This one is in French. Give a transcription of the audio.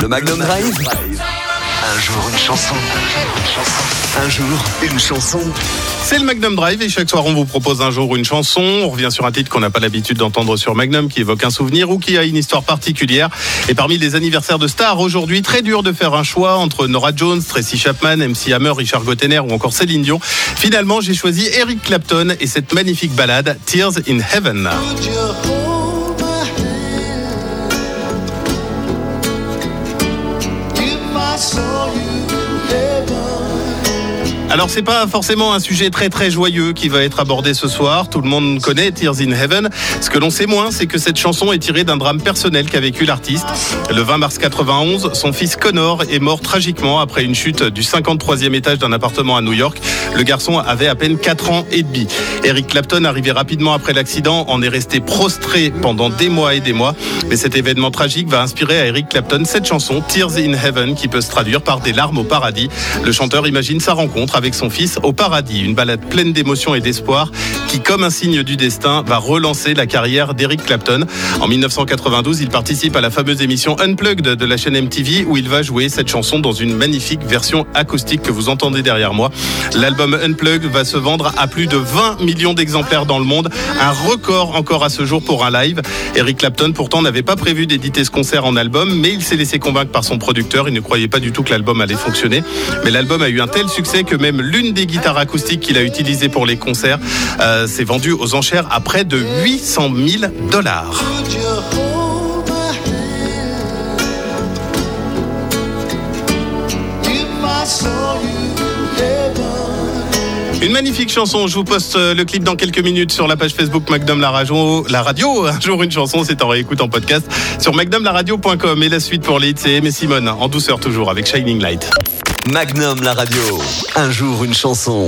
Le Magnum Drive. Un jour une chanson. Un jour une chanson. C'est le Magnum Drive et chaque soir on vous propose un jour une chanson. On revient sur un titre qu'on n'a pas l'habitude d'entendre sur Magnum qui évoque un souvenir ou qui a une histoire particulière. Et parmi les anniversaires de stars aujourd'hui, très dur de faire un choix entre Nora Jones, Tracy Chapman, MC Hammer, Richard Gottener ou encore Céline Dion. Finalement, j'ai choisi Eric Clapton et cette magnifique balade Tears in Heaven. Alors c'est pas forcément un sujet très très joyeux qui va être abordé ce soir. Tout le monde connaît Tears in Heaven. Ce que l'on sait moins, c'est que cette chanson est tirée d'un drame personnel qu'a vécu l'artiste. Le 20 mars 91, son fils Connor est mort tragiquement après une chute du 53e étage d'un appartement à New York. Le garçon avait à peine 4 ans et demi. Eric Clapton, arrivé rapidement après l'accident, en est resté prostré pendant des mois et des mois. Mais cet événement tragique va inspirer à Eric Clapton cette chanson Tears in Heaven qui peut se traduire par des larmes au paradis. Le chanteur imagine sa rencontre avec son fils au paradis, une balade pleine d'émotions et d'espoir qui, comme un signe du destin, va relancer la carrière d'Eric Clapton. En 1992, il participe à la fameuse émission Unplugged de la chaîne MTV où il va jouer cette chanson dans une magnifique version acoustique que vous entendez derrière moi. L'album Unplugged va se vendre à plus de 20 millions d'exemplaires dans le monde, un record encore à ce jour pour un live. Eric Clapton pourtant n'avait pas prévu d'éditer ce concert en album, mais il s'est laissé convaincre par son producteur. Il ne croyait pas du tout que l'album allait fonctionner. Mais l'album a eu un tel succès que même l'une des guitares acoustiques qu'il a utilisées pour les concerts euh, s'est vendue aux enchères à près de 800 000 dollars. Une magnifique chanson. Je vous poste euh, le clip dans quelques minutes sur la page Facebook Magnum la radio. La radio, un jour une chanson, c'est en réécoute en podcast sur magnumlaradio.com. Et la suite pour les c'est Simone, en douceur toujours avec Shining Light. Magnum la radio. Un jour une chanson.